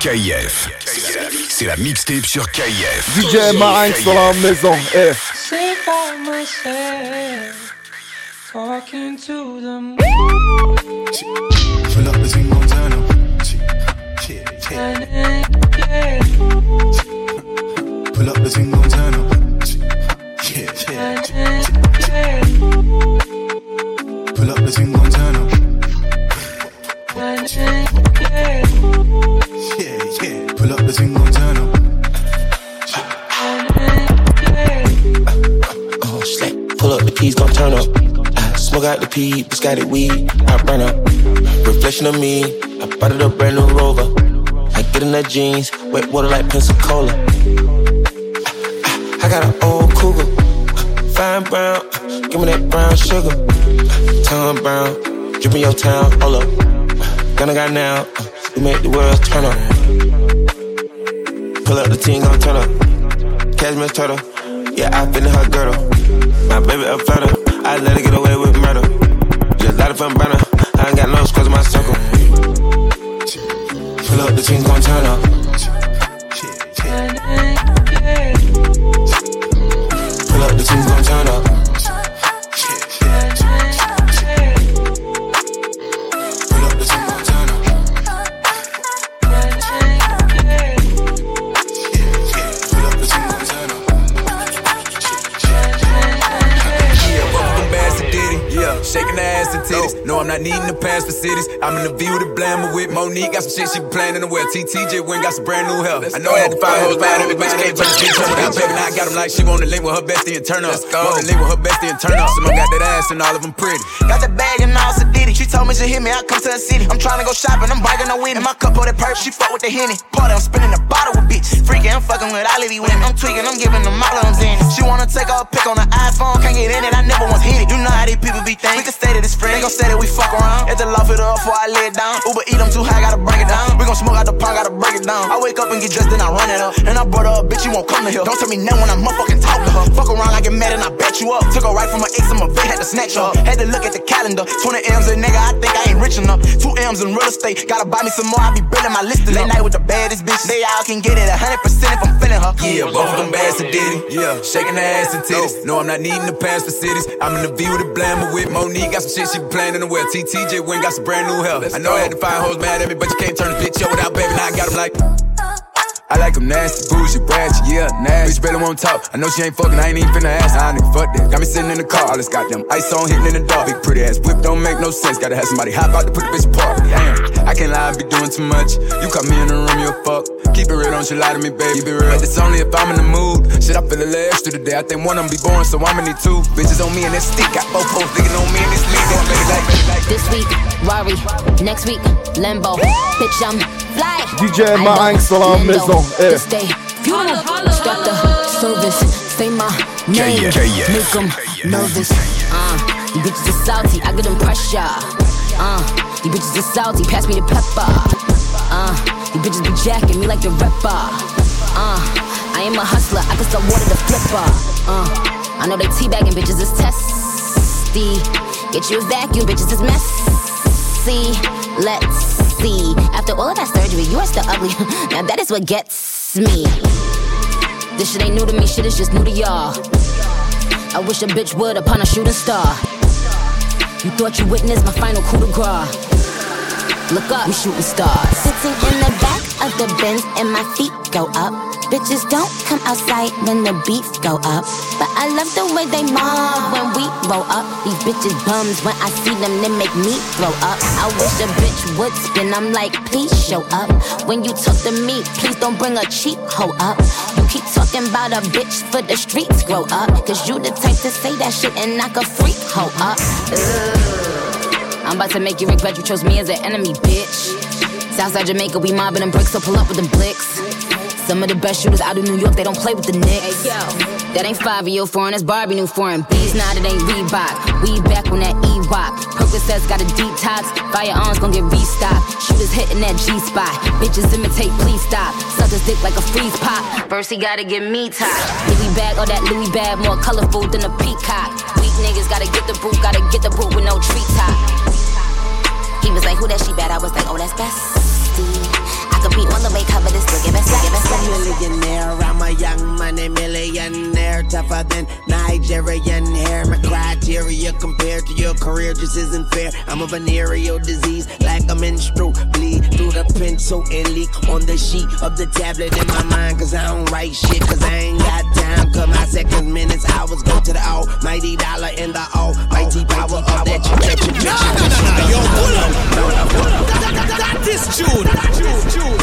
KF. C'est la mixtape sur KF. DJ Marinx dans la maison. Eh. Talking to them. Pull up the turn up. Pull up the turn up. Pull up the turn up. Yeah, yeah. Pull up the up. Oh. Pull up the keys, gon' turn up. I out the pee, biscotti weed, I burn up. Reflection of me, I bought it a brand new rover. I get in the jeans, wet water like Pensacola. I, I got an old cougar, fine brown, give me that brown sugar. Tongue brown, drip in your town, hold up. Gonna got now, we make the world turn up. Pull up the team, gon' turn up. Cashmere turtle, yeah, I fit in her girdle. My baby a flutter, I let her get away with murder. Just light it from burner, I ain't got no scrubs in my circle. Pull up the team, gon' turn up. Ass and titties. No, I'm not needing the pass for cities. I'm in the view with the blammer with Monique. Got some shit she playing in the well. TTJ went got some brand new help. I know I had to find hoes mad at me, bitch can't turn the bitch baby. Now I got them like she wanna link with her bestie and turn up. Wanna link with her bestie and turn up. Some of got that ass and all of them pretty. Got the bag and all Sadiddy. She told me she hit me, I come to the city. I'm trying to go shopping, I'm bragging no winning. My cup of that perp, she fuck with the henny. Party, I'm spinning the bottle with bitch. Freaking, I'm fucking with all of these women. I'm tweaking, I'm giving them all of them in She wanna take her a pic on the iPhone, can't get in it, I never once hit it. You know how these people be thinking. We can stay to this friend, they gon' say that we fuck around. At the loft, it her up before I lay it down. Uber eat, I'm too high, gotta break it down. We gon' smoke out the pond, gotta break it down. I wake up and get dressed, then I run it up. And I brought her a bitch, you won't come to here. Don't tell me no when I'm motherfucking talk to her. Fuck around, I get mad and I bet you up. Took her right from her ex, I'm a vet, had to snatch her. Had to look at the calendar. 20 M's a nigga, I think I ain't rich enough. Two M's in real estate, gotta buy me some more, I be building my list. Late night with the baddest bitch, they all can get it 100% if I'm feeling her. Yeah, both of them bass and Diddy. Yeah, shaking the ass and titties. Oh. No, I'm not needing the pass for cities. I'm in the V with the blammer with Monique. Got some shit she playing in the. TTJ went got some brand new help. I know I had to find hoes mad at me, but you can't turn the bitch up without baby. Now I got them like. I like them nasty, bougie, ratchet, yeah, nasty. Bitch better won't talk. I know she ain't fucking, I ain't even finna ask. Nah, nigga, fuck that. Got me sitting in the car, all this goddamn ice on hitting in the dark. Big pretty ass whip don't make no sense. Gotta have somebody hop out to put the bitch apart. Damn, I can't lie, I be doing too much. You caught me in the room, you a fuck. Keep it real, don't you lie to me, baby. Keep it real. But it's only if I'm in the mood. Shit, I feel a little extra today. I think one of them be born, so I'ma need two. Bitches on me and that stick. Got both hoes thinking on me and this lead. That baby like, baby like. This week, Rari. Next week, Lambo. Bitch, I'm fly. DJ Marinx dans la maison. This day, funeral. Start the service. Say my name. KF. Make them nervous. Uh, you bitches are salty. I get them pressure. Uh, you bitches are salty. Pass me the pepper. Uh, you bitches be jacking me like the rapper. Uh, I am a hustler. I can sell water to flipper. Uh, I know they teabagging bitches is testy. Get you a vacuum, bitches is messy. Let's see. After all of that surgery, you are still ugly. now that is what gets me. This shit ain't new to me, shit is just new to y'all. I wish a bitch would upon a shooting star. You thought you witnessed my final coup de grace. Look up, we shooting stars. Sitting in the back of the Benz and my feet go up. Bitches don't come outside when the beats go up. But I love the way they mob when we roll up. These bitches bums when I see them, they make me throw up. I wish a bitch would spin. I'm like, please show up. When you talk to me, please don't bring a cheap hoe up. You keep talking about a bitch for the streets, grow up. Cause you the type to say that shit and knock a freak hoe up. Ugh. I'm about to make you regret you chose me as an enemy, bitch. Southside Jamaica, we mobbing them bricks, so pull up with them blicks. Some of the best shooters out of New York, they don't play with the Knicks. Hey, yo. That ain't 5 year foreign, that's Barbie new foreign. Beats now it ain't Reebok. We back on that E-Wop. Percocets got a detox. Firearms gon' get restocked. Shooters hitting that G spot. Bitches imitate, please stop. Suck his dick like a freeze pop. First he gotta get me top. Louis bag, all that Louis bag, more colorful than a peacock. Weak niggas gotta get the boot, gotta get the boot with no treetop. He was like, who that she bad? I was like, oh, that's bestie. I could be on the way cover this look at best, give us a millionaire. I'm a young money millionaire, tougher than Nigerian hair. My criteria compared to your career just isn't fair. I'm a venereal disease, like a menstrual bleed through the pencil and leak on the sheet of the tablet in my mind. Cause I don't write shit, cause I ain't got time. Cause my seconds, minutes, hours go to the almighty dollar in the almighty power of that. No, no, no, no, yo, pull up. That is June. June. millionaire,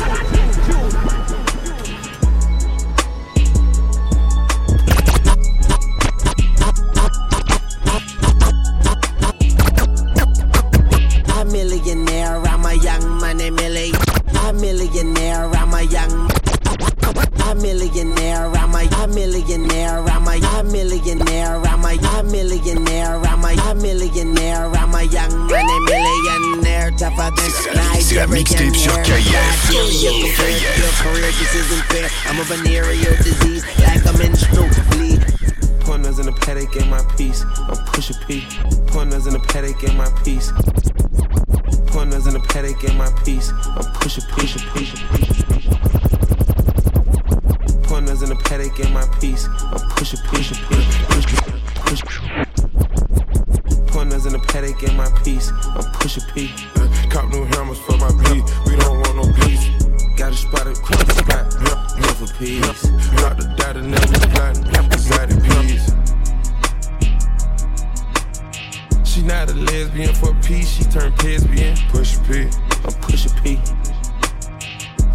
la mixtape sur KF. career just isn't fair. I'm a venereal disease, like a menstrual bleed. Pointers in the Patek in my piece. I'm push a P. Pointers in the Patek in my piece. Pointers in the Patek in my piece. I'm push a P. Push a P pointers in the Patek in my piece. I'm push a push a push push the in my piece. I'm push a P. Uh, cop new hammers for my beat. We don't want no peace. Got a spot, a quick spot. Never peace. Drop the data, never plotting. Got it peace. She not a lesbian for peace. She turned lesbian. Push a P. I'm push a P.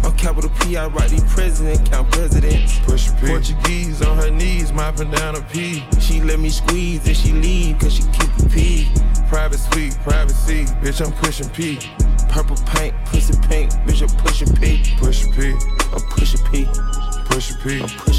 On capital P, I write these president, count presidents. Push P. Portuguese on her knees, mopping down a P. She let me squeeze and she leave, bitch, I'm pushing P. Purple paint, pussy pink, bitch, I'm pushing P. Push P. I'm pushing P. Push P. I'm pushing P.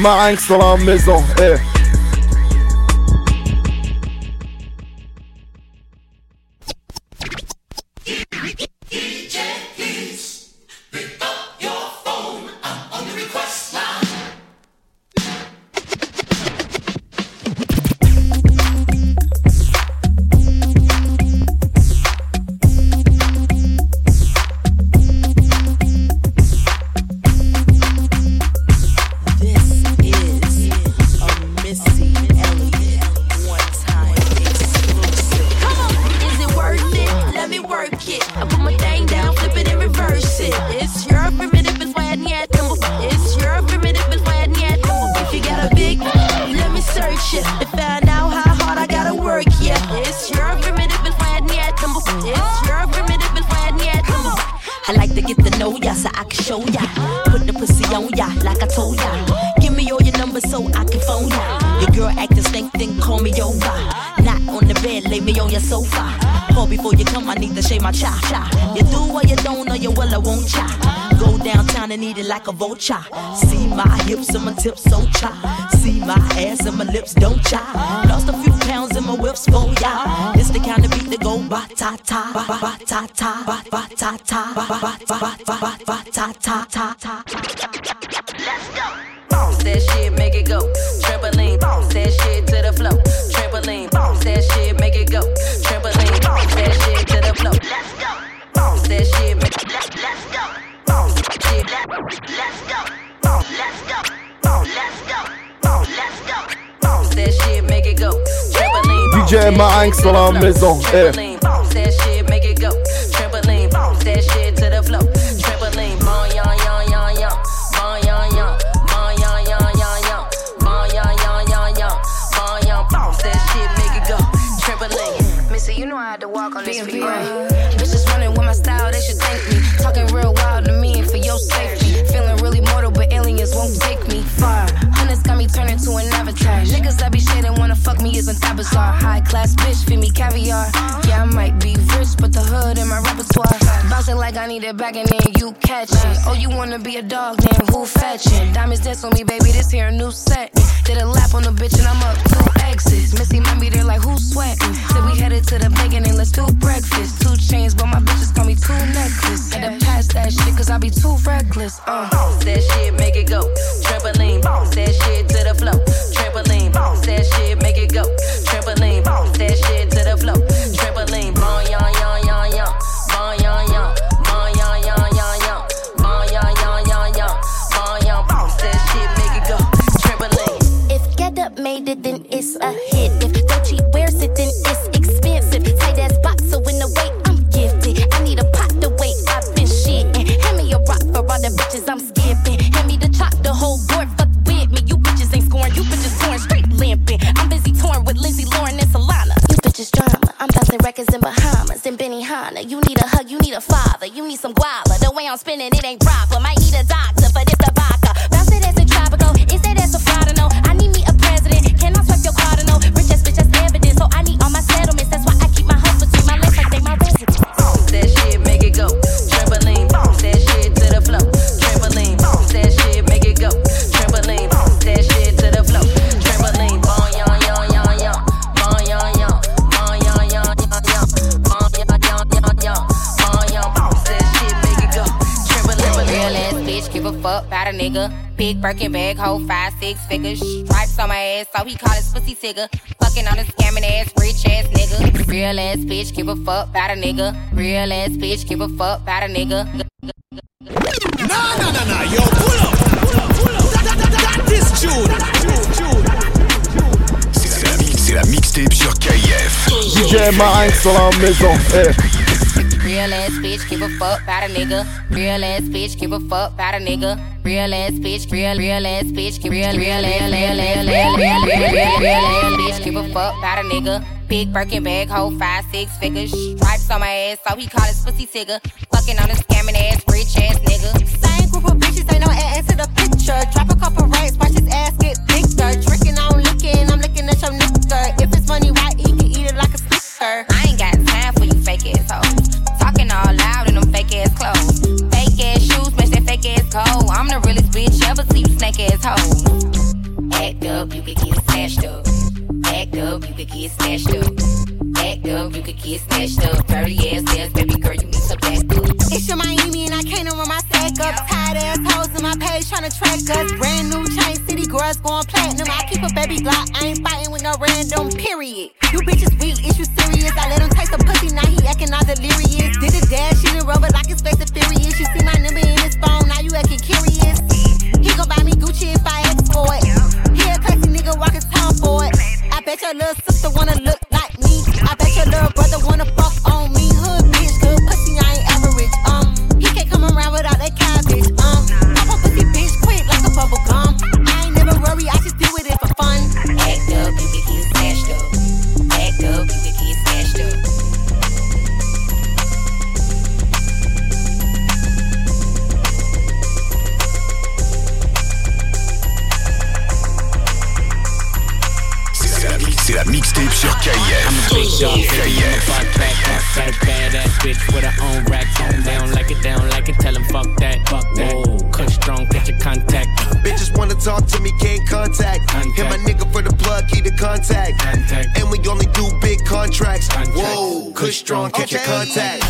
DJ Marinx dans la maison. Eh. Your permit if it's red near tumble It's sure permitted if it's red near tumble I like to get to know ya so I can show ya. Put the pussy on ya like I told ya. Give me all your numbers so I can phone ya. Your girl acting stank, then call me over. Not on the bed, lay me on your sofa. Call before you come, I need to shave my cha cha. You do or you don't, or you will, I won't cha. Go downtown and eat it like a vulture. See my hips and my tips so cha. See my ass and my lips don't cha. Lost a few pounds in my whips for ya. It's the kind of beat that go ba ta ta ba ba ta ta ba ta ta ba ba ba ba ba ba ta ta ta ta. Let's go. Bounce that shit, make it go. That shit, let's, let's go. Bounce shit, let, let's go. Bounce, let's go. Bounce, let's go. Bounce, let's go. Bounce that shit, make it go. Trampoline, bounce DJ Marinx dans la maison. Trampoline, bounce that shit, make it go. Trampoline, bounce that shit to the floor. Trampoline, bon yon yon yon yon, bon yon yon, bon yon yon yon yon, bon yon yon yon yon, bon yon bounce that shit, make it go. Trampoline. Missy, you know I had to walk on this feet, right? High class bitch, feed me caviar. Yeah, I might be rich, but the hood in my repertoire. Bouncing like I need it back and then you catch it. Oh, you wanna be a dog, then who fetch it? Diamonds dance on me, baby, this here a new set. Did a lap on the bitch and I'm up two exits. Missy be there like who's sweating. Said we headed to five, figures. Stripes on my ass, so he call his pussy tigger. Fucking on a scamming ass, rich ass nigga. Real ass bitch, give a fuck about a nigga. Real ass bitch, give a fuck about a nigga. Nah, nah, nah, nah, yo, pull up, pull up, pull up. That, that, that, that is June. C'est la, mi- c'est la mixtape sur KIF. DJ Marinx dans la maison. Eh. Real ass bitch, give a fuck about a nigga. Real ass bitch, give a fuck about a nigga real ass bitch, real, real ass bitch, real, real ass, real real, real, real, real, real ass bitch. Give a fuck about a nigga. Big Birkin bag, hold five, six figures. Stripes on my ass, so he call his pussy tigger. Fucking on a scamming ass, rich ass nigga. Same group of bitches, ain't no ass to the picture. Drop a couple. Coat. I'm the realest bitch ever see you snake ass hoes. Act up, you could get snatched up. Act up, you could get snatched up. Act up, you could get snatched up. Dirty ass ass, baby girl, you need to back up. It's your Miami and I can't run my stack up. Tired ass hoes in my page trying to track us. Brand new chain city girls going platinum. I keep a baby Glock, I ain't fighting with no random period. You bitches weak, is you serious? I let him taste the pussy, now he acting all delirious. Did a dash, she the rubber like his face is furious. You see my number in Little Sister wanna look bitch with her own racks. They don't like it, they don't like it, tell them fuck that. Fuck that. Whoa, Kush strong, catch your contact. Bitches wanna talk to me, can't contact. Hit my nigga for the plug, keep the contact. And we only do big contracts. Whoa, Kush strong, catch your contact.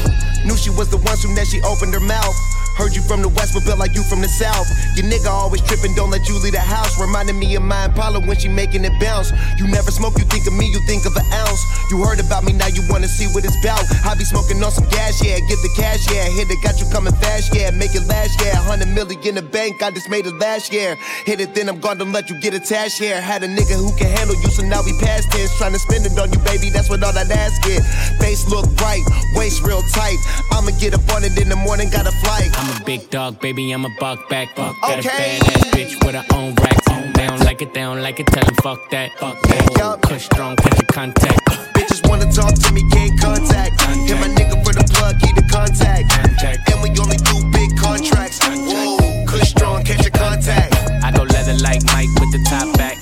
Knew she was the one soon that she opened her mouth. Heard you from the west, but built like you from the south. Your nigga always tripping, don't let you leave the house. Reminding me of my Impala when she making it bounce. You never smoke, you think of me, you think of an ounce. You heard about me, now you wanna see what it's about. I be smoking on some gas, yeah, get the cash, yeah. Hit it, got you coming fast, yeah. Make it last, yeah. 100 million in the bank, I just made it last year. Hit it, then I'm gonna let you get attached here. Had a nigga who can handle you, so now we past tense. Trying to spend it on you, baby, that's what all that ass get. Face look right, waist real tight. I'ma get up on it in the morning, got a flight. I'm a big dog, baby, I'm a buck back. Fuck Got a badass bitch with her own racks. They don't like it, they don't like it, tell them fuck that. Fuck that. Kush strong, catch your contact. Bitches wanna talk to me, can't contact. Hit my nigga for the plug, keep the contact. And we only do big contracts. Whoa, Kush strong, catch your contact. I go leather like Mike with the top back.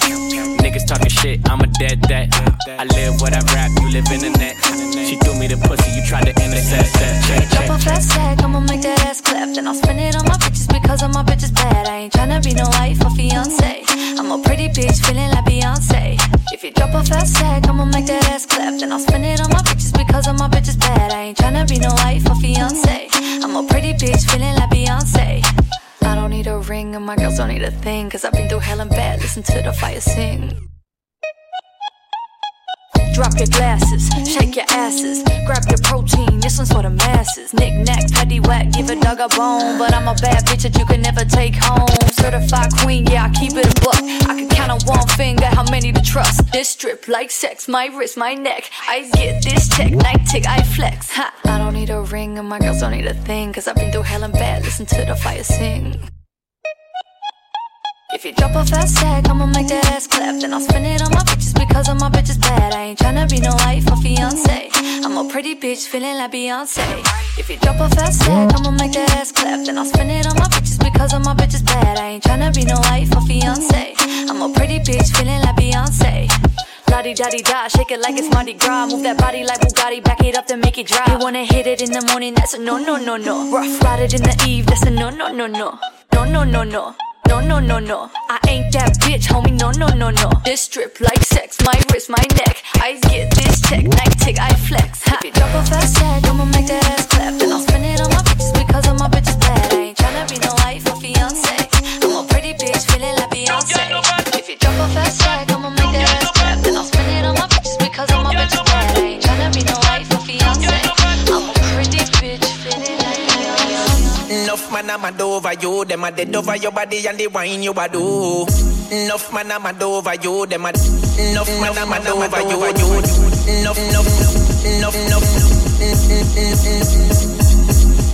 Shit, I'm a dead that. I live what I rap, you live in the net. She threw me the pussy, you tried to intercept that. Check, Drop a fast sack, I'ma make that ass clap. Then I'll spend it on my bitches because all my bitches bad. I ain't tryna be no wife or fiance. I'm a pretty bitch feeling like Beyonce. If you drop a fast sack, I'ma make that ass clap. Then I'll spend it on my bitches because all my bitches bad. I ain't tryna be no wife or fiance. I'm a pretty bitch feeling like Beyonce. I don't need a ring and my girls don't need a thing. Cause I've been through hell and bad. Listen to the fire sing. Drop your glasses, shake your asses, grab your protein. This one's for the masses. Knick knack, paddy whack, give a dog a bone. But I'm a bad bitch that you can never take home. Certified queen, yeah, I keep it a buck. I can count on one finger how many to trust. This strip like sex, my wrist, my neck. I get this tech, night tick, I flex. Ha. I don't need a ring and my girls don't need a thing. Cause I've been through hell and bad. Listen to the fire sing. If you drop a fast tag, I'ma make that ass clap. Then I'll spend it on my bitches because all my bitches bad. I ain't tryna be no wife or fiance. I'm a pretty bitch feeling like Beyonce. If you drop a fast tag, I'ma make that ass clap. Then I'll spend it on my bitches because all my bitches bad. I ain't tryna be no wife or fiance. I'm a pretty bitch feeling like Beyonce. La di da di da, shake it like it's Mardi Gras. Move that body like Bugatti, back it up then make it drop. You wanna hit it in the morning, that's a no no no no. Rough ride it in the eve, that's a no no no no. No no no no. No, no, no, no. I ain't that bitch, homie. No, no, no, no. This strip like sex, my wrist, my neck. I get this check, night tick, I flex. Ha. If you drop a fast tag, I'ma make that ass clap. Then I'll spend it on my bitches because all my bitches bad. I ain't tryna be no wife or mad over you, them a dead over your body and the wine you a do. Enough man I'm mad over you, them a enough man I'm mad over you, you. Enough, enough, enough, enough.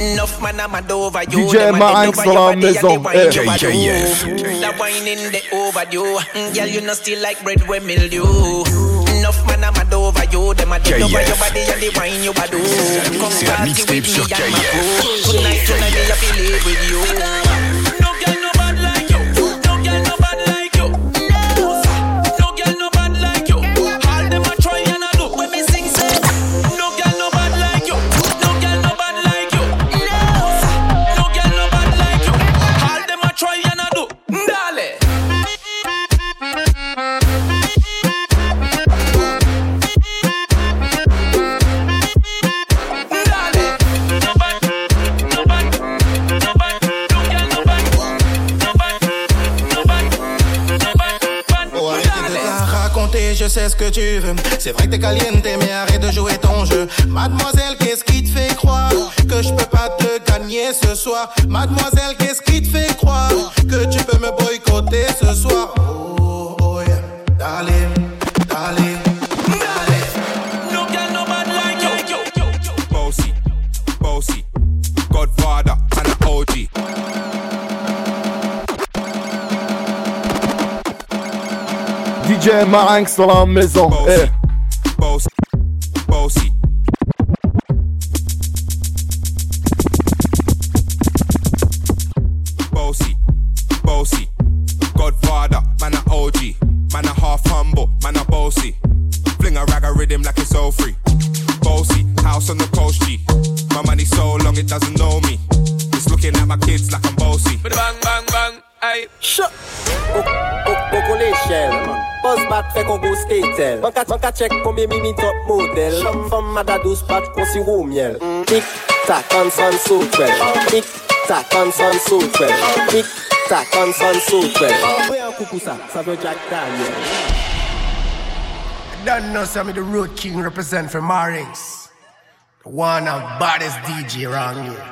Enough man I'm mad over you. DJ them a dead Marinx over la the maison. wine you a do. JJF. The wine in the overdue. Girl, you know still like bread with mildew. Enough man I'm mad over you, them a dead over your body and the wine you a do. Come party with me and my crew. Tonight, tonight, me a feel with you. Sais ce que tu veux. C'est vrai que t'es caliente, mais arrête de jouer ton jeu. Mademoiselle, qu'est-ce qui te fait croire que je peux pas te gagner ce soir? Mademoiselle, qu'est-ce qui te fait croire que tu peux me boycotter ce soir? Oh, oh yeah, darling. DJ Marinx dans la maison. Eh. Pose bat fait qu'on go skatel. Manka manka check combien eh? mimi top modèle. Femme mada douce pat qu'on si roux miel. Tic tac on son so well. Tic tac on son so well. Tic tac on son so well. Oui un coucou ça, ça veut Jack Daniel. Don't know some of the Road King represent for Marings. The one of baddest DJ around here.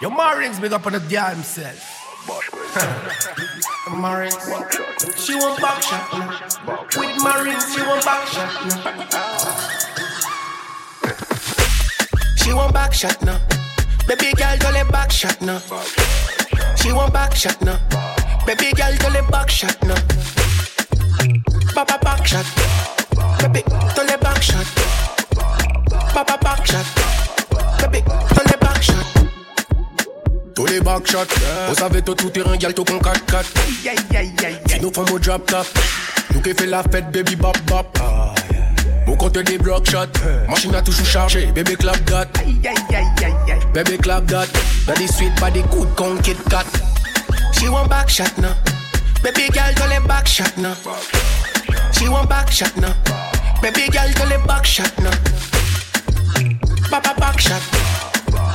Your Marings big up on the damn himself. Marings. She want back shot now. With Marines, she want back shot now. She want back shot now. Baby girl, don't back shot now. She want back shot now. Baby girl, don't back shot now. Les backshots, on savait tout tout terrain, gal tout con 4-4. Si nous faisons au drop top, nous qui fait la fête, baby bop bop. Mon compte des block shots, machine a toujours chargé, baby clap that. Baby clap that, body sweet, body good, con Kit Kat. She want back shot now, baby girl don't let back shot now. She want back shot now, baby girl don't let back shot now. Papa back shot,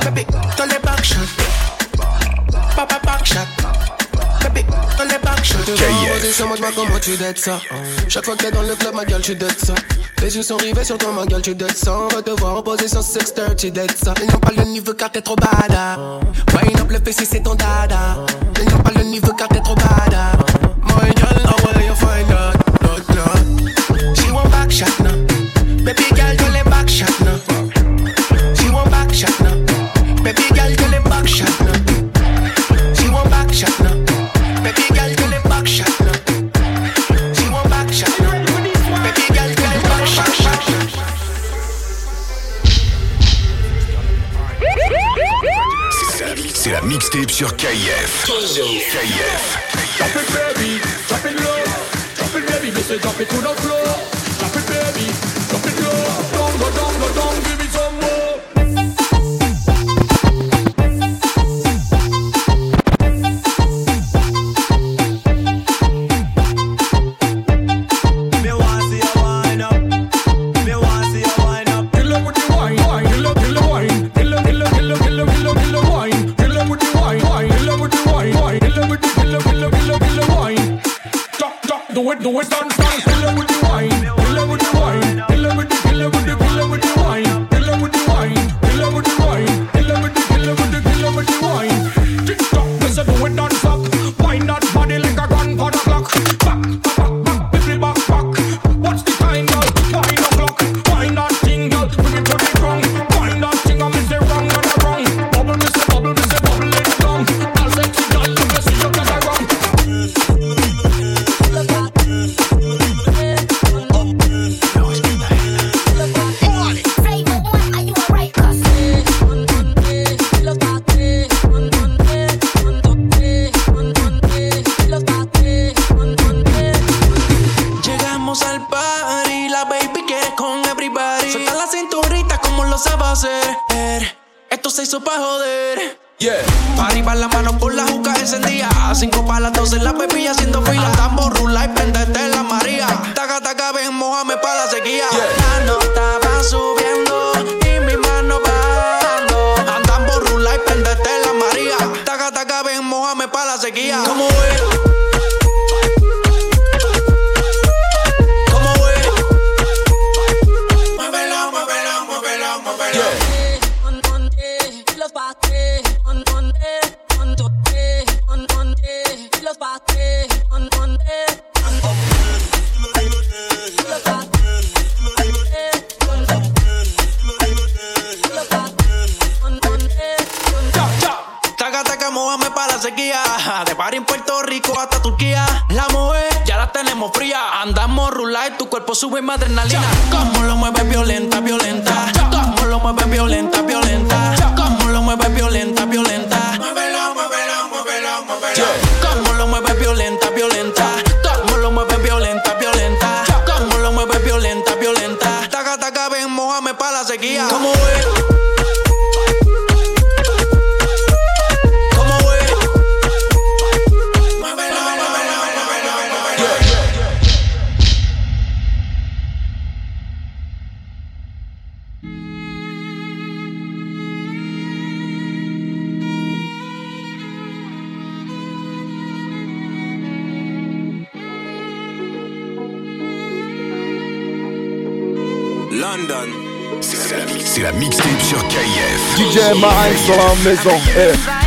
baby don't let back shot. Shot. On les back shot. KF. moi je vois comment tu dettes ça. Chaque fois que t'es dans le club, ma gueule, tu dettes ça. Les yeux sont rivés sur toi, ma gueule, tu dettes ça. On va te voir en position 630, dettes ça. Ils n'ont pas le niveau car t'es trop bada. Wine up le PC, c'est ton dada. Ils n'ont pas le niveau car t'es trop bada. My girl, how will you find that? Not, not. She want back shot now. Baby girl, do les back shot now. She want back shot now. Baby girl, do les back shot now. Shot now. Baby girl, do les back shot now. She want back shot now. Baby girl, do les back shot shot. C'est la mixtape sur KF. KF. Drop it, baby. Drop it low. Drop it, baby. Me say drop it to the floor. Fría. Andamos rula y tu cuerpo sube más adrenalina. Como lo mueves violenta, violenta. Como lo mueves violenta, violenta. Como lo mueves violenta. My haine on la maison. Hey.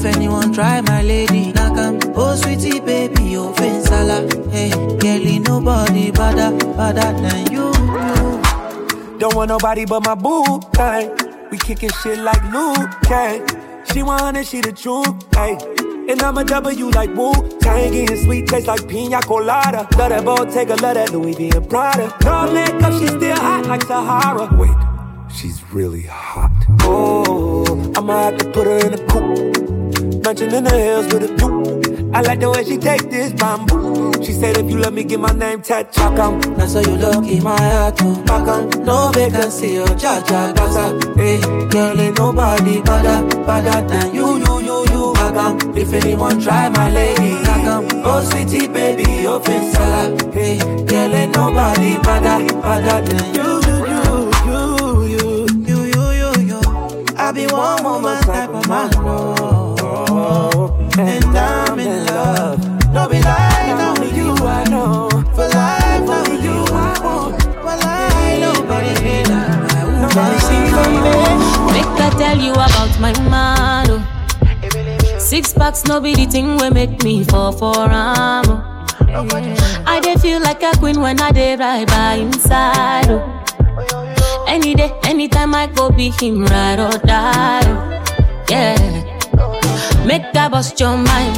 If anyone try my lady, knock 'em. Oh, sweetie, baby, oh, sala, hey, Kelly, nobody better, better than you, you. Don't want nobody but my boo thing. We kicking shit like Liu Kang. She want it, she the truth, hey. And I'm a W like Wu Tang, getting sweet taste like pina colada. Love that Bottega, love that Louis V and Prada. No makeup, she still hot like Sahara. Wait, she's really hot. Oh, I'ma have to put her in a coupe. Punching in the hills with a poop. I like the way she take this bamboo. She said, if you love me, get my name tattooed. on. That's how you look in my heart, oh, back. No vacancy, oh, cha cha, gaza. Hey, girl, ain't nobody better, better than you, you, you, you. Back on. If anyone try my lady, back on. Oh, sweetie, baby, oh, uh, salad. Hey, girl, ain't nobody better, better than you. I be one woman type of man, oh no. And I'm in love. No be lie, now with you I know. For life, now with you I want. Well, I nobody can Nobody see me. Make I tell you about my man. oh. Six packs, no be the thing we make me fall for am. oh. I dey feel like a queen when I dey ride by inside. Oh. Any day, anytime I go be him ride or die. oh. Yeah, make that bust your mind.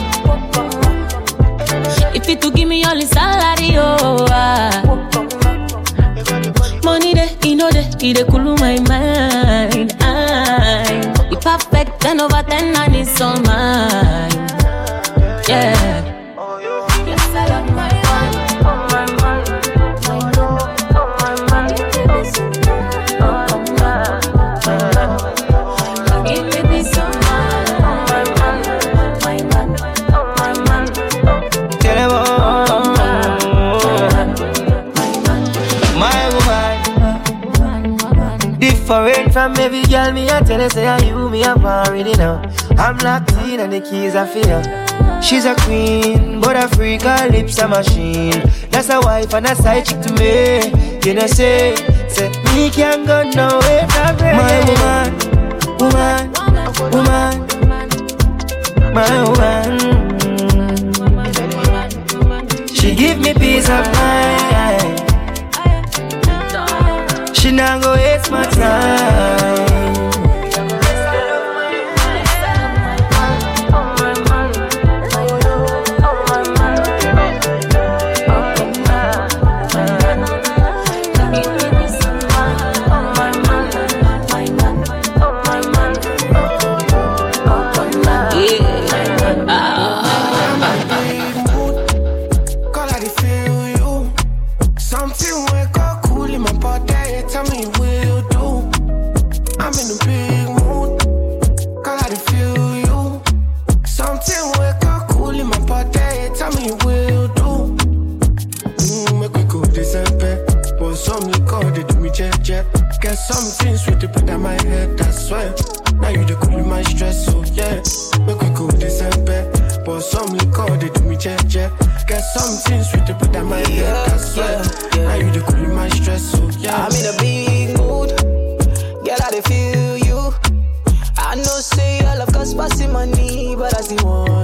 If you to give me all salary, oh. ah. Money dey, you know dey, he dey cool my mind. I, he perfect, ten over ten, and it's all mine. Yeah. From every girl, me I tell her say I you, me I'm already now. I'm locked in and the keys are fear. She's a queen, but a freak, her lips a machine. That's a wife and a side chick to me. You know say, say me can't go nowhere from her. My woman, woman, woman, my woman. She give me peace of mind. She not go waste my time. anyone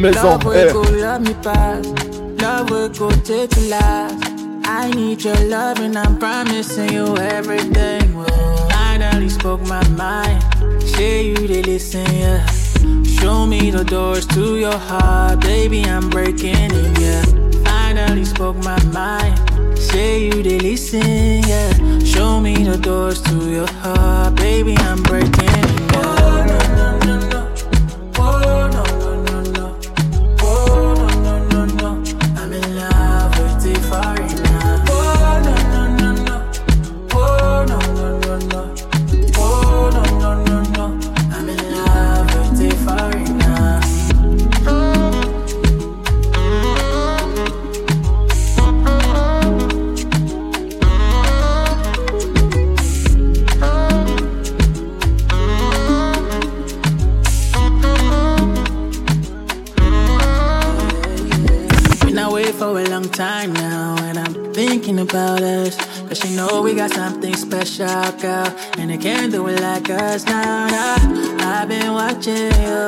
maison. Love will go love me past. Love will go take the last. I need your love and I'm promising you everything. Well, finally spoke my mind. Say you they listen, yeah. Show me the doors to your heart, baby. I'm breaking in, yeah. Finally spoke my mind. Say you they listen, yeah. Show me the doors to your heart, baby. I'm breaking time now, and I'm thinking about us. Cause you know we got something special, girl. And they can't do it like us now. nah. I've been watching you.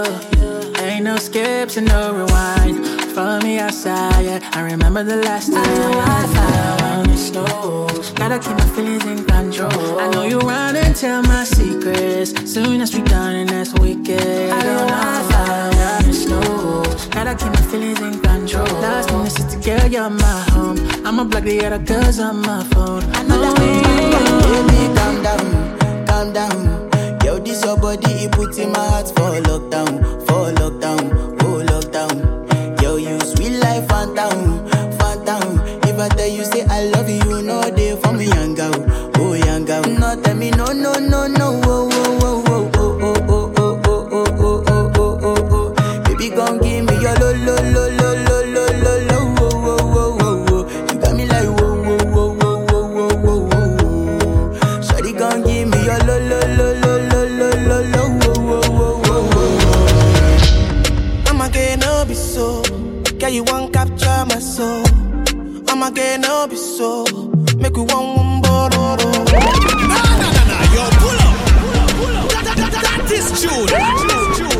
Ain't no skips and no rewind. Follow me outside, yeah. I remember the last time I on the snow. Gotta keep my feelings in control. I know you run and tell my secrets. Soon as we done, and that's wicked. I don't know I on the snow. Gotta keep my feelings in control. Last minute, sister girl, you're my home. I'ma block the other girls on my phone. I know that oh, Baby, calm down, calm down. Yo, this your body, it puts in my heart for lockdown, for lockdown, oh lockdown. Yo, you sweet life, phantom, phantom. If I tell you say I love you, you know they for me, young girl, oh young girl. No, tell me no, no, no, no, so. Make we one one bottle. No, no, no, no, yo, pull up. Pull up, pull up. That, that, that, that is That is tune.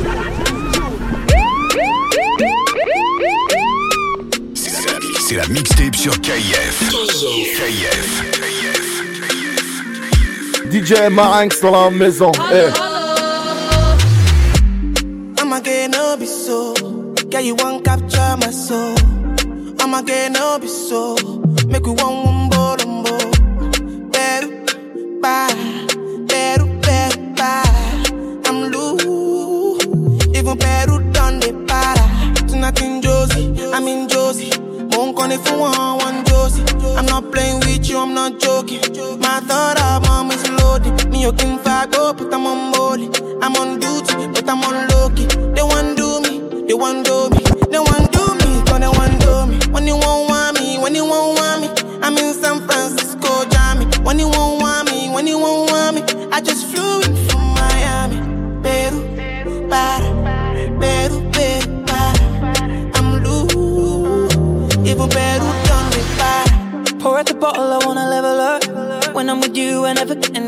C'est la mixtape sur KIF. KIF. DJ Marinx dans la maison. Eh. I'm so. You capture my soul. I'm so. Make we one one bolombo. Beru, bye. Beru, beru, bye. I'm loose. Even Peru done the para. Tonight in Josie, I'm in Josie. Won't call if you want one Josie. I'm not playing with you, I'm not joking. My thought album is loaded. Me, you can go, but I'm on molly. I'm on duty, but I'm on low key. They want do me, they want do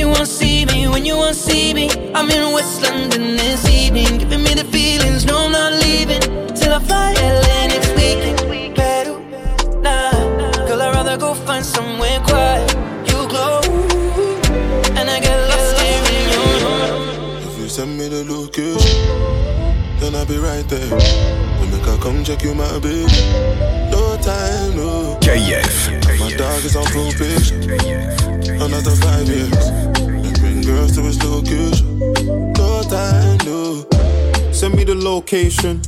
you won't see me, when you won't see me, I'm in West London this evening, giving me the feelings. No, I'm not leaving till I fly LA next week. Peru, nah, girl, I'd rather go find somewhere quiet. You glow, and I get lost here in your. If you send me the location, then I'll be right there. Then make I come check you, my baby. No time, no. KF. Dog is on probation. Another five years. Bring girls to his location. No time, no. Send me the location.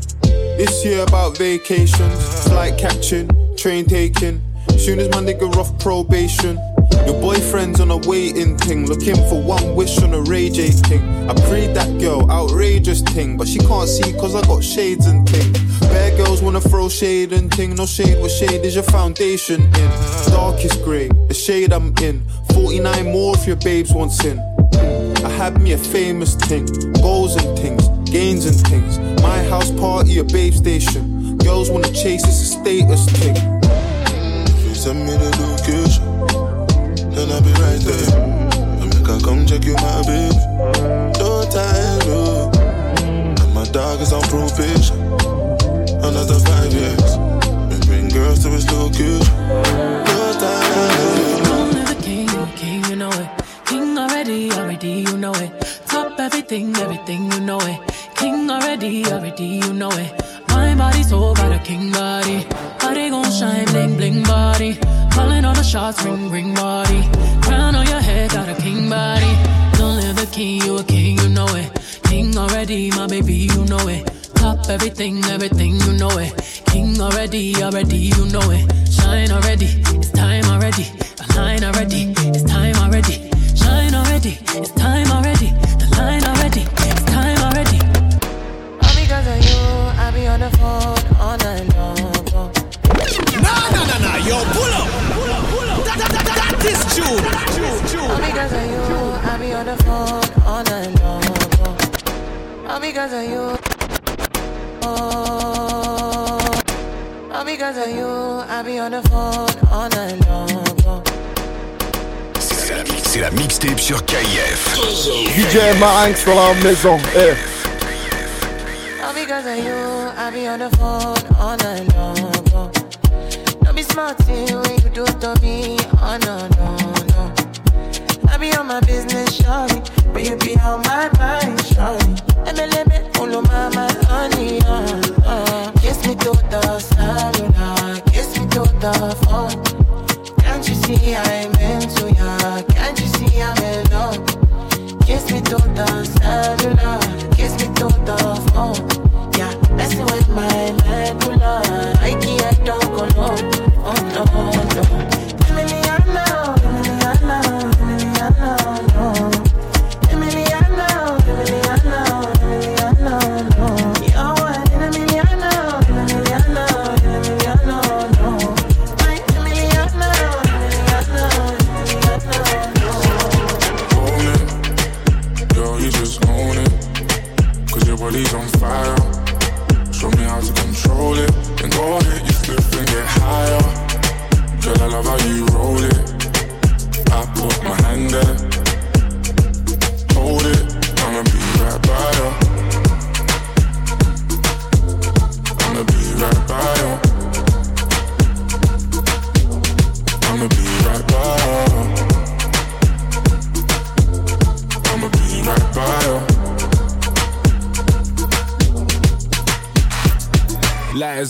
This year about vacations, flight catching, train taking. Soon as my nigga off probation. Your boyfriend's on a waiting thing, looking for one wish on a Ray J thing. I prayed that girl, outrageous thing, but she can't see cause I got shades and thing. Bad girls wanna throw shade and thing, no shade, what shade is your foundation in? Darkest grey, the shade I'm in. 49 more if your babes want sin. I had me a famous thing, goals and things, gains and things. My house party, a babe station. Girls wanna chase, it's a status you send me the location, then I'll be right there. And make I come check you, my baby. No time, no. And my dog is on probation. Another five years. And bring girls to his location. No time. Only the king, king, you know it. King already, already, you know it. Top everything, everything, you know it. King already, already, you know it. My body so got a king body. Body gon' shine, bling, bling body. Calling all the shots, ring, ring body. Crown on your head, got a king body. Don't live the king, you a king, you know it. King already, my baby, you know it. Top everything, everything, you know it. King already, already, you know it. Shine already, it's time already. The line already, it's time already. Shine already, it's time already. The line already, it's time already. All because of you, I be on the phone all night long. Nah, nah, nah, nah, yo, pull up. That, that, that, that is true. All because of you, I be on the phone all night long. All because of you. Oh, all because of you, I be on the phone all night long. C'est la, c'est la mixtape sur KF. DJ Marinx dans la maison. Eh. All because of you, I be on the phone all night long. Don't be smart when you do it to me. Oh no, no, no. Be on my business, shawty. But you be on my mind, shawty. Follow my, my honey, uh, uh. Kiss me to the cellular, kiss me to the phone. Can't you see I'm into ya? Can't you see I'm in love? Kiss me to the cellular, kiss me to the phone. Yeah, messing with my medulla. I can't talk alone. Oh no,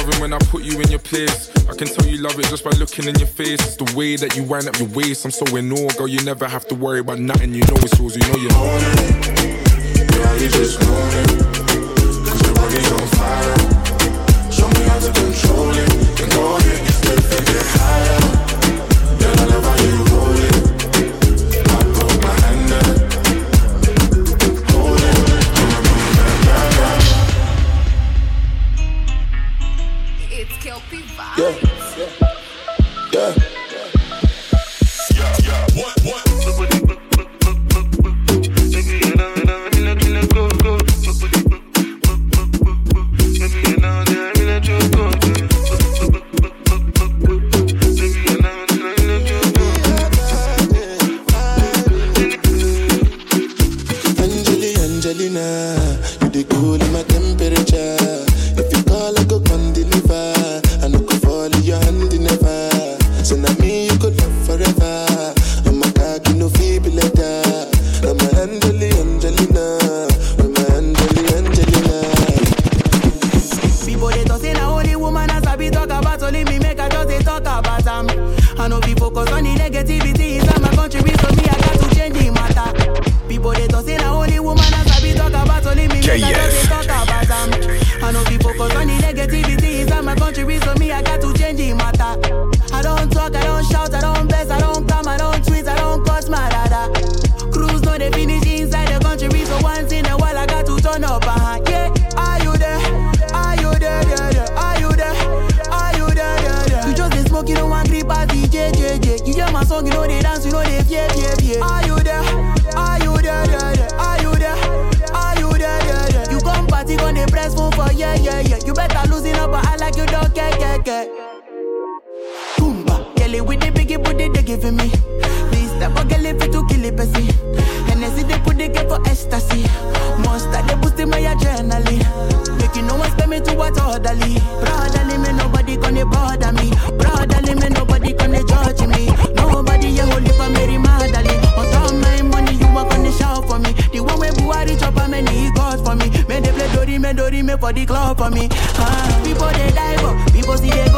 Loving when I put you in your place. I can tell you love it just by looking in your face. It's the way that you wind up your waist. I'm so in awe, girl. You never have to worry about nothing. You know it's yours. You know you own it. Girl, you just own it. Cause your body's on fire. Show me how to control it. And go ahead, step and get higher. Girl, I love you yeah, yeah, yeah, yeah. You better loosen up, but I like you don't care, care, care. Boomba, Kelly with the biggie booty they giving me. For the club for me. Ah, people they die but people see they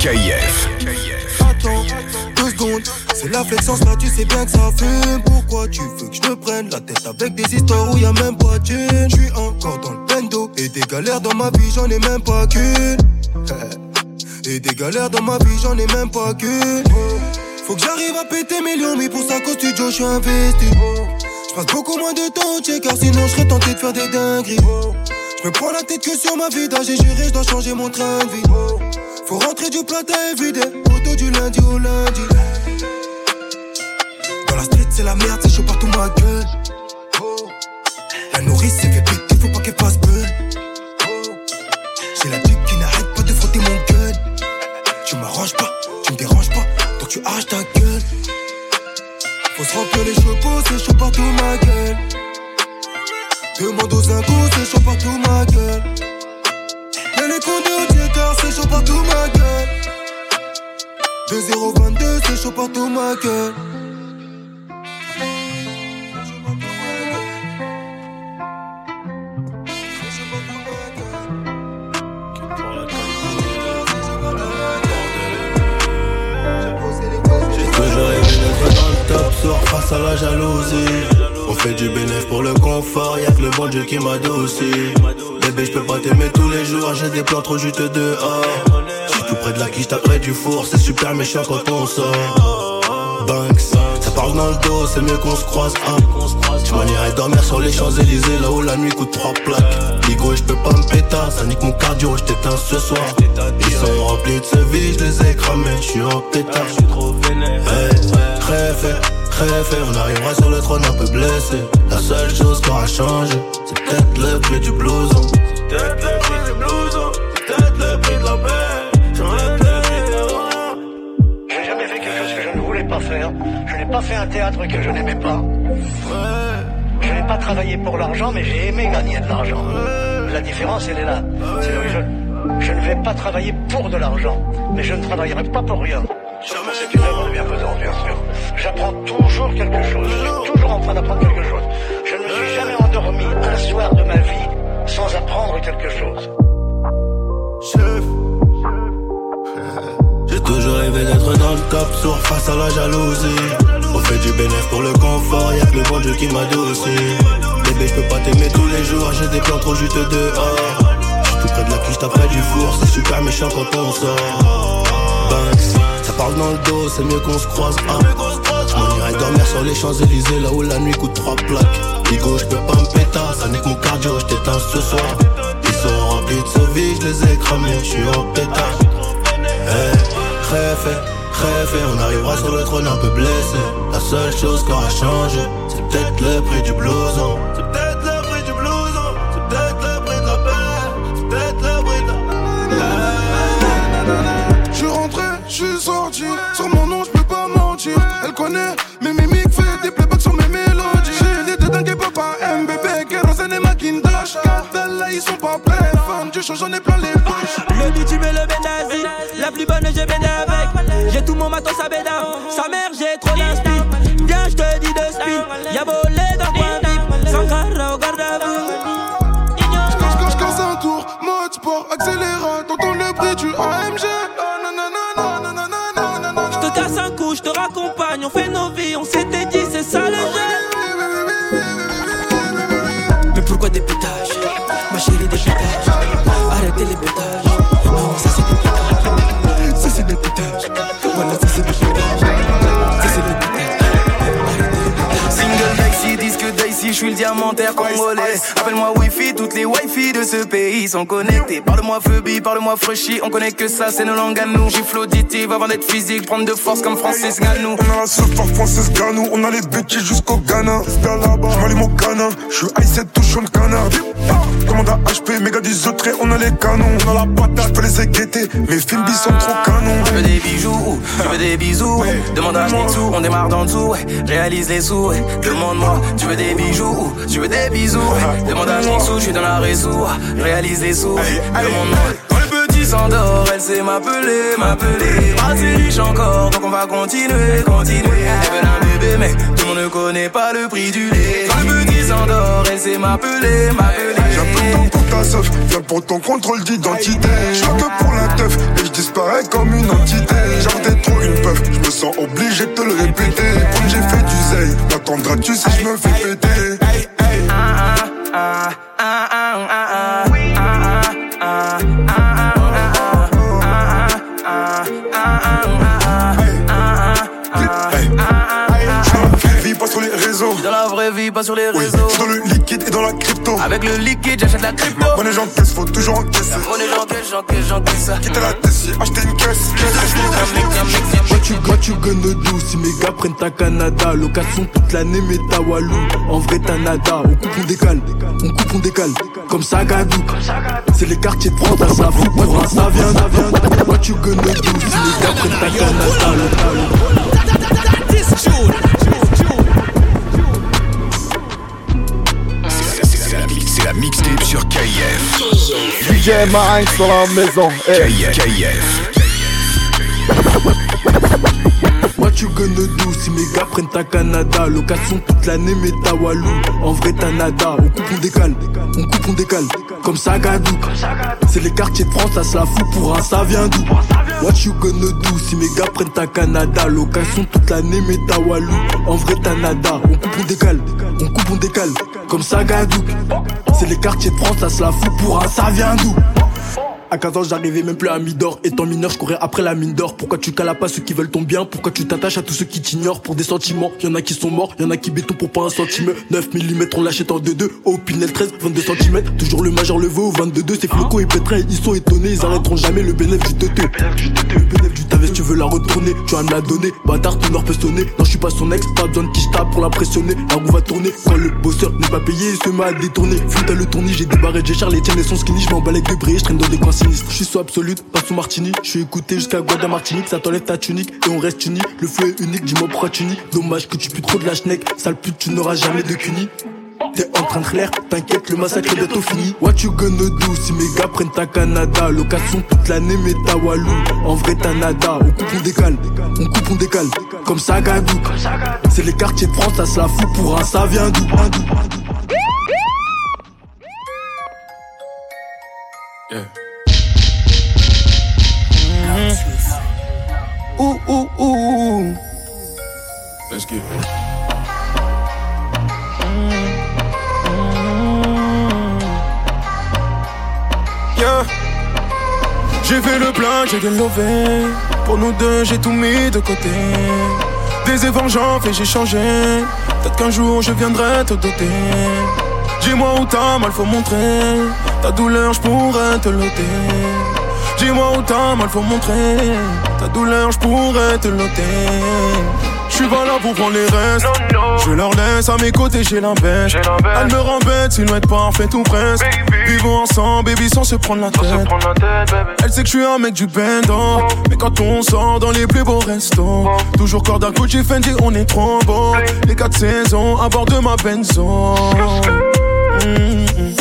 KF. Attends, deux secondes, c'est la flexion, là tu sais bien que ça fume. Pourquoi tu veux que je me prenne la tête avec des histoires où y a même pas de? Je suis encore dans le bendo et des galères dans ma vie, j'en ai même pas qu'une. Et des galères dans ma vie, j'en ai même pas qu'une. Faut que j'arrive à péter millions, mais pour ça qu'au studio, je suis investi. Je passe beaucoup moins de temps au check, car sinon je serais tenté de faire des dingueries. Je me prends la tête que sur ma vie, j'ai juré, je dois changer mon train de vie. Faut rentrer du plat à évider. Auto du lundi au lundi. Dans la street, c'est la merde, c'est chaud partout ma gueule. Oh. La nourrice s'est fait péter, faut pas qu'elle fasse beurre. J'ai oh. la dupe qui n'arrête pas de frotter mon gueule. Tu m'arranges pas, tu me déranges pas, donc tu haches ta gueule. Faut se remplir les chevaux, c'est chaud partout ma gueule. Demande aux incos, c'est chaud partout ma gueule. Mais les c'est chaud partout ma gueule. 2022, c'est chaud partout ma gueule. face à la jalousie. On fait du bénéfice pour le confort, y'a que le bon Dieu qui m'a. Bébé, je peux pas t'aimer tous les jours, j'ai des plans trop juste dehors. J'suis tout près de la quiche, près du four, c'est super méchant quand on sort. Banks, ça parle dans le dos, c'est mieux qu'on se croise. Hein. Tu m'en dormir sur les Champs-Élysées, là où la nuit coûte trois plaques. Bigo, je peux pas me péter, ça nique mon cardio, je t'éteins ce soir. De ce vie, je les ai cramés, je suis en pétard. Hey, très fait on arrivera sur le trône un peu blessé. La seule chose qui aura changé, c'est peut-être le prix du blouson. C'est peut-être le prix du blouson, c'est peut-être le prix de la paix. J'ai jamais fait quelque chose que je ne voulais pas faire. Je n'ai pas fait un théâtre que je n'aimais pas. Je n'ai pas travaillé pour l'argent, mais j'ai aimé gagner de l'argent. La différence, elle est là. C'est je, je ne vais pas travailler pour de l'argent, mais je ne travaillerai pas pour rien. C'est une œuvre de bienfaisance, bien sûr. J'apprends toujours quelque chose. Je suis toujours en train d'apprendre quelque chose. Je ne suis jamais endormi un soir de ma vie sans apprendre quelque chose. Chef. J'ai toujours rêvé d'être dans le top, sourd face à la jalousie. On fait du bénéfice pour le confort, y'a que le bon Dieu qui m'a aussi. Bébé, je peux pas t'aimer tous les jours, j'ai des plans trop juste dehors. J'suis tout près de la cuisse, t'as près du four, c'est super méchant quand on sort. Banks. Ça parle dans le dos, c'est mieux qu'on se croise. Ah. Je m'en irai dormir sur les Champs-Élysées, là où la nuit coûte trois plaques. Bigo, je peux pas me péter, ça n'est que mon cardio, je t'éteins ce soir. Ils sont remplis de sauvis, je les ai cramés, je suis en pétard. Hey, rêve, rêve, on arrivera sur le trône un peu blessé. La seule chose qui aura changé, c'est peut-être le prix du blouson. Ils sont pas prêts. Femme du show, j'en ai plein les poches. Le bitume et le bénazi, la plus bonne, j'ai béné avec. J'ai tout mon matos à béda. Sa mère, j'ai trop d'inspi. Viens, je te dis de speed. Y'a volé dans coin vip. Sans carreau, garde à vous. Je casse un tour, mode sport, accélérate. T'entends le bruit du AMG. je te raccompagne, on fait nos vies, on s'était diamantaire congolais. Appelle-moi Wi-Fi, toutes les Wi-Fi de ce pays sont connectées. Parle-moi Phoebe, parle-moi Freshie, on connaît que ça, c'est nos langues à nous. Gifle auditive avant d'être physique, prendre de force comme Francis Ganou. On a la sauce par Francis Ganou, on a les bêtises jusqu'au Ghana. J'm'allume au canin, j'suis I7 touche le canard. Commande à HP, méga du autres on a les canons. On a la patate, j'peux les éguetter, mes films sont trop canons. Tu veux des bijoux, tu veux des bisous, demande à Schnitzou, on démarre dans le dessous, réalise les sous, demande-moi, tu veux des bijoux, tu veux des bisous, demande à Schnitzou, j'suis dans la réseau, réalise les sous, demande-moi. Quand le petit s'endort, elle sait m'appeler, m'appeler. Assez riche encore, donc on va continuer, continuer. Elle veut un bébé, mais tout le monde ne connaît pas le prix du lait. Quand s'endort, elle sait m'appeler, m'appeler. Temps pour ta soif, viens pour ton contrôle d'identité. Je que pour la teuf, et je disparais comme une entité. J'avais trop une peuf, je me sens obligé de te le répéter. Comme j'ai fait du zèle, m'attendras-tu si je me fais péter? Ah, ah, ah, ah, vraie vie, pas sur les réseaux. Oui, dans le liquide et dans la crypto. Avec le liquide, j'achète la crypto. Prenez j'encaisse, faut toujours encaisser. Prenez j'encaisse, j'encaisse, j'encaisse. Quitte à la Tessie, acheter une caisse. What you, what you gonna do si mes gars prennent ta Canada? Location toute l'année mais ta Walou En vrai t'as nada, on coupe on décale On coupe on décale, comme ça gadou C'est les quartiers de France, ça fout ça vient, ça vient What you gonna do si mes gars prennent ta Canada? La mixtape sur KIF. DJ Marinx dans la maison. Eh. KIF. What you gonna do si mes gars prennent ta Canada. Location toute l'année mais ta Walou En vrai t'as nada, on coupe on décale. On coupe on décale, comme ça gadou C'est les quartiers de France, ça se la fout pour un ça vient d'où? What you gonna do si mes gars prennent ta Canada. Location toute l'année mais ta Walou En vrai t'as nada, on coupe on décale. On coupe on décale, comme ça gadou C'est les quartiers de France, ça se la fout pour un ça vient d'où? À 15 ans, j'arrivais même plus à Midor. Étant mineur, je courais après la mine d'or. Pourquoi tu cales pas ceux qui veulent ton bien? Pourquoi tu t'attaches à tous ceux qui t'ignorent? Pour des sentiments Y'en a qui sont morts, y'en a qui béton pour pas un centime. 9 mm, on l'achète en 2-2. Au Pinel 13, 22 cm. Toujours le major le veut au 22-2. C'est Floco et Petra, ils sont étonnés. Ils arrêteront jamais le bénéfice du TT. Le bénéfice du ta tu veux la retourner. Tu vas me la donner. Bâtard, ton or peut sonner. Non, je suis pas son ex. Pas besoin de qui pour l'impressionner. La roue va tourner. Quand le bosseur n'est pas payé, il se met à détourner. À le tournis, j'ai débarré, j'ai les tiennes et son skinny. Je m'emballe avec de briller, je traîne dans des coins Je suis so absolu pas sous Martini. Je suis écouté jusqu'à Guada Martinique, ça t'enlève ta tunique et on reste unis. Le feu est unique, dis-moi pourquoi tu nies. Dommage que tu pues trop de la schneck, sale pute, tu n'auras jamais de cuni. T'es en train de clair, t'inquiète, le massacre est bientôt fini. What you gonna do si mes gars prennent ta Canada? Location toute l'année, mais ta Walou. En vrai, t'as nada, on coupe, on décale. On coupe, on décale, comme ça gadou. C'est les quartiers de France, ça se la fout pour un ça vient d'où? Yeah. Ouh, ouh, ouh. Let's get it. Yeah. J'ai fait le plein, j'ai lové. Pour nous deux, j'ai tout mis de côté. Des efforts j'en fais, j'ai changé. Peut-être qu'un jour je viendrai te doter. Dis-moi où t'as mal, faut montrer. Ta douleur, je pourrais te l'ôter. Dis-moi où t'as mal, faut montrer. Ta douleur, je pourrais te l'ôter. Je suis pas là pour prendre les restes. Je leur laisse à mes côtés, j'ai la bête. Elle me rend bête, silhouette parfaite ou presque. Vivons ensemble, baby, sans se prendre la tête. Elle sait que je suis un mec du bendo. Mais quand on sort dans les plus beaux restos, toujours corde à Gucci Fendi, on est trop beau. Les quatre saisons à bord de ma benzo. Mm.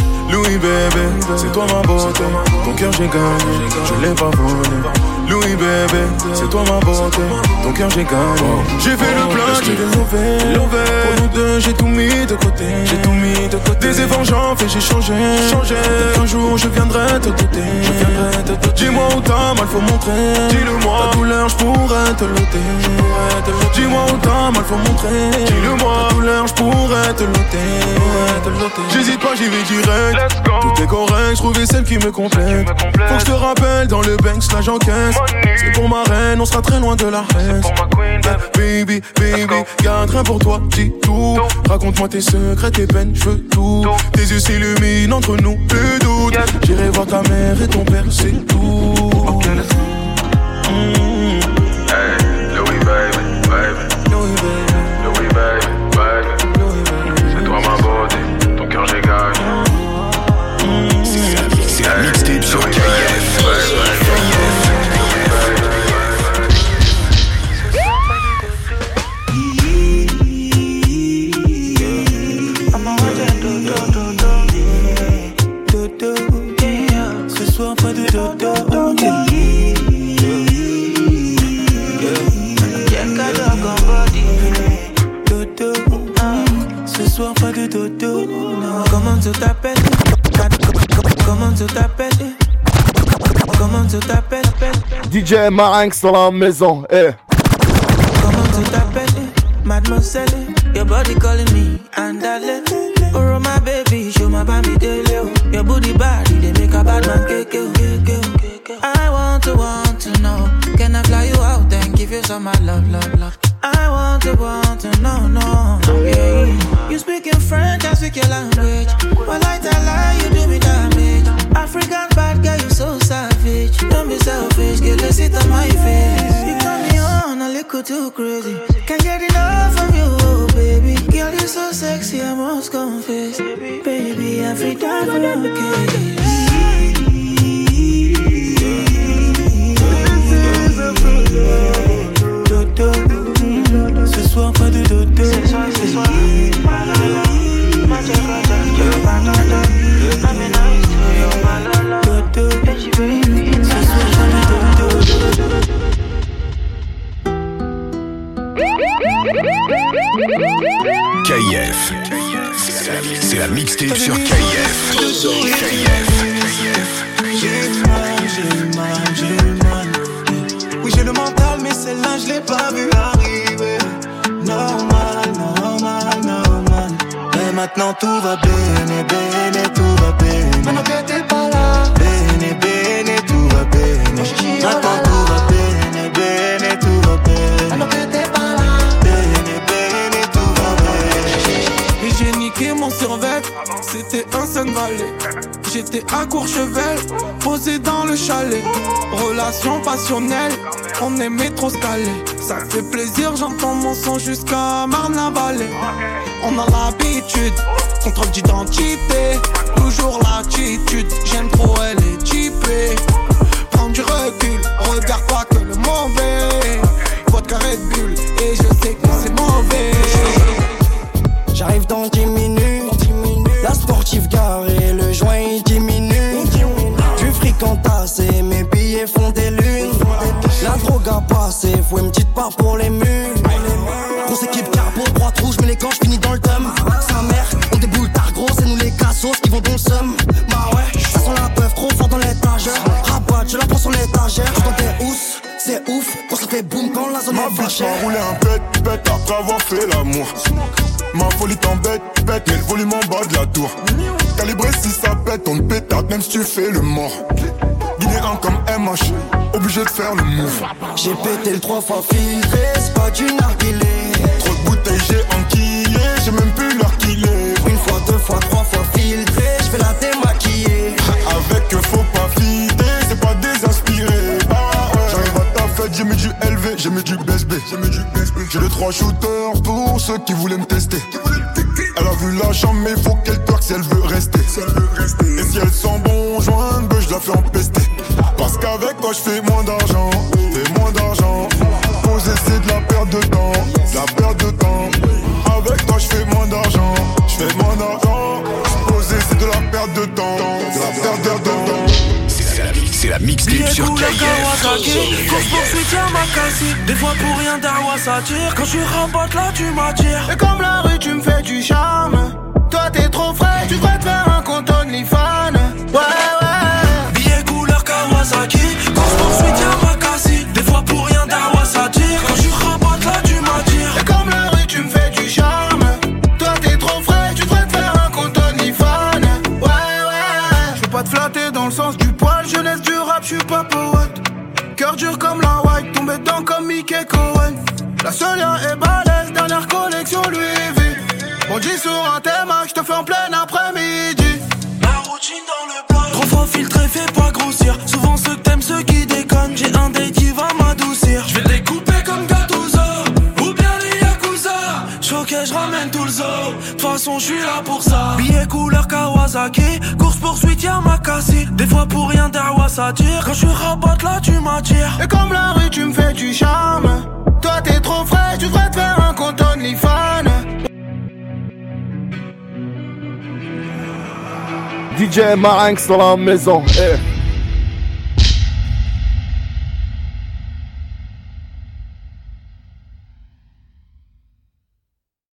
Louis bébé, c'est toi ma beauté. Ton cœur j'ai gagné, je l'ai pas volé. Louis bébé, c'est toi ma beauté. Ton cœur j'ai gagné. J'ai fait le plein, j'ai levé. Pour nous deux, j'ai tout mis de côté. J'ai tout mis de côté. Des efforts j'en fais, j'ai changé. changé. Un jour je viendrai te doter. Je viendrai te doter. Dis-moi où t'as mal, faut montrer. Dis-le-moi. Ta douleur, je pourrais te l'ôter. Dis-moi où t'as mal, faut montrer. Dis-le-moi. Ta douleur, je pourrais te l'ôter. J'hésite pas, j'y vais direct. Tout est correct, trouver celle qui me complète. Faut que je te rappelle, dans le Banks, là j'encaisse. C'est pour ma reine, on sera très loin de la haine. Baby, baby, garde rien pour toi, dis tout. Raconte-moi tes secrets, tes peines, je veux tout. Tes yeux s'illuminent entre nous, plus doute. J'irai voir ta mère et ton père, DJ Marinx dans la maison. Eh. Down KF. C'est la mixtape sur KF. KF. J'ai mal, j'ai mal, j'ai mal. Oui, j'ai le mental, mais celle-là, je l'ai pas vu arriver. Normal, normal, normal. Et maintenant tout va bien, bien, tout va bien. Maintenant que t'es pas là, bien, bien, tout va bien. Maintenant tout va c'était un Sun Valley. J'étais à Courchevel, posé dans le chalet. Relation passionnelle, on aimait trop se caler. Ça fait plaisir, j'entends mon son jusqu'à Marne-la-Vallée. On a l'habitude, contrôle d'identité, toujours l'attitude. J'aime trop, elle est typée. Prends du recul, regarde pas que le mauvais. Votre Red Bull, et je sais que c'est mauvais. J'arrive dans 10 minutes. La sportive garée, le joint diminue. Du fric entassé, mes billets font des lunes. La drogue a passé, faut une petite part pour les mules. Grosse équipe carbo, droite rouge, mais les gants, finis dans le thème. Sa mère, on déboule tard gros, c'est nous les cassos qui vont dans le seum. Ma bitch m'a roulé un bête, bête après avoir fait l'amour. Ma folie t'embête, bête, mais le volume en bas de la tour. Calibré si ça pète, on te pétate même si tu fais le mort. Guinéen comme MH, obligé de faire le move. J'ai pété le trois fois filtré, c'est pas du narguilé. Trop de bouteilles, j'ai enquillé, j'ai même plus l'heure qu'il est. Une fois, deux fois, trois j'ai mis du BSB. J'ai les trois shooters pour ceux qui voulaient me tester. Elle a vu la chambre, mais faut qu'elle twerk si elle veut rester. Et si elle sent bon joint, ben je la fais empester. Parce qu'avec toi, je fais moins d'argent. Fais moins d'argent. Poser, c'est de la perte de temps. De la perte de temps. Avec toi, je fais moins d'argent. Je fais moins d'argent. Poser, c'est de la perte de temps. De la perte de temps. C'est la, c'est la mixtape sur. Kawasaki Course poursuite Yamakasi Des fois pour rien Darwa s'attire Quand je rabote là tu m'attires Et comme la rue, tu me fais du charme. Toi, t'es trop frais, tu devrais te faire un compte OnlyFans. Ouais, ouais. Billet couleur Kawasaki La seule est balèze, dernière collection Louis V. On dit sur un thème, je te fais en plein je ramène tout le zoo De toute façon je suis là pour ça Billet couleur Kawasaki Course poursuite Yamakasi Des fois pour rien Darwa s'attire Quand je suis rabat là tu m'attires Et comme la rue, tu me fais du charme. Toi, t'es trop frais, tu devrais te faire un compte OnlyFans. DJ Marinx dans la maison. Eh.